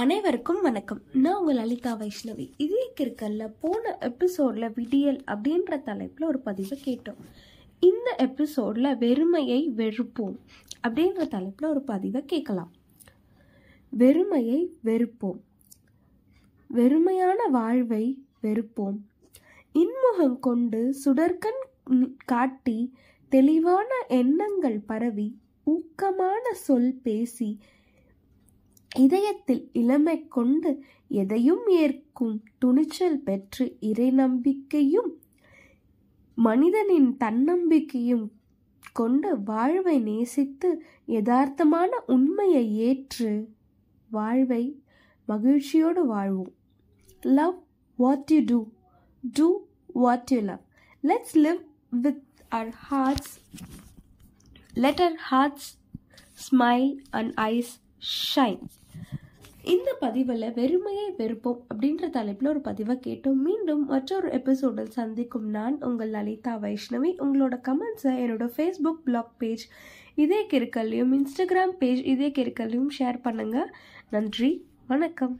அனைவருக்கும் வணக்கம். நான் உங்கள் லலிதா வைஷ்ணவி. இதே கிற்கல்ல போன எபிசோடில் விடியல் அப்படின்ற தலைப்பில் ஒரு பதிவை கேட்டோம். இந்த எபிசோடில் வெறுமையை வெறுப்போம் அப்படின்ற தலைப்பில் ஒரு பதிவை கேட்கலாம். வெறுமையை வெறுப்போம். வெறுமையான வாழ்வை வெறுப்போம். இன்முகம் கொண்டு சுடர்கண் காட்டி தெளிவான எண்ணங்கள் பரவி ஊக்கமான சொல் பேசி இதயத்தில் இளமை கொண்டு எதையும் ஏற்கும் துணிச்சல் பெற்று இறை நம்பிக்கையும் மனிதனின் தன்னம்பிக்கையும் கொண்டு வாழ்வை நேசித்து யதார்த்தமான உண்மையை ஏற்று வாழ்வை மகிழ்ச்சியோடு வாழ்வோம். Love what you do do what you love let's live with our hearts. Let our hearts smile and eyes shine இந்த பதிவில் வெறுமையை வெறுப்போம் அப்படின்ற தலைப்பில் ஒரு பதிவை கேட்டோம். மீண்டும் மற்றொரு எபிசோடில் சந்திக்கும் நான் உங்கள் லலிதா வைஷ்ணவி. உங்களோட கமெண்ட்ஸை என்னோட ஃபேஸ்புக் பிளாக் பேஜ் இதே கிருக்கல்லையும் இன்ஸ்டாகிராம் பேஜ் இதே கிருக்கல்லையும் ஷேர் பண்ணுங்கள் நன்றி வணக்கம்.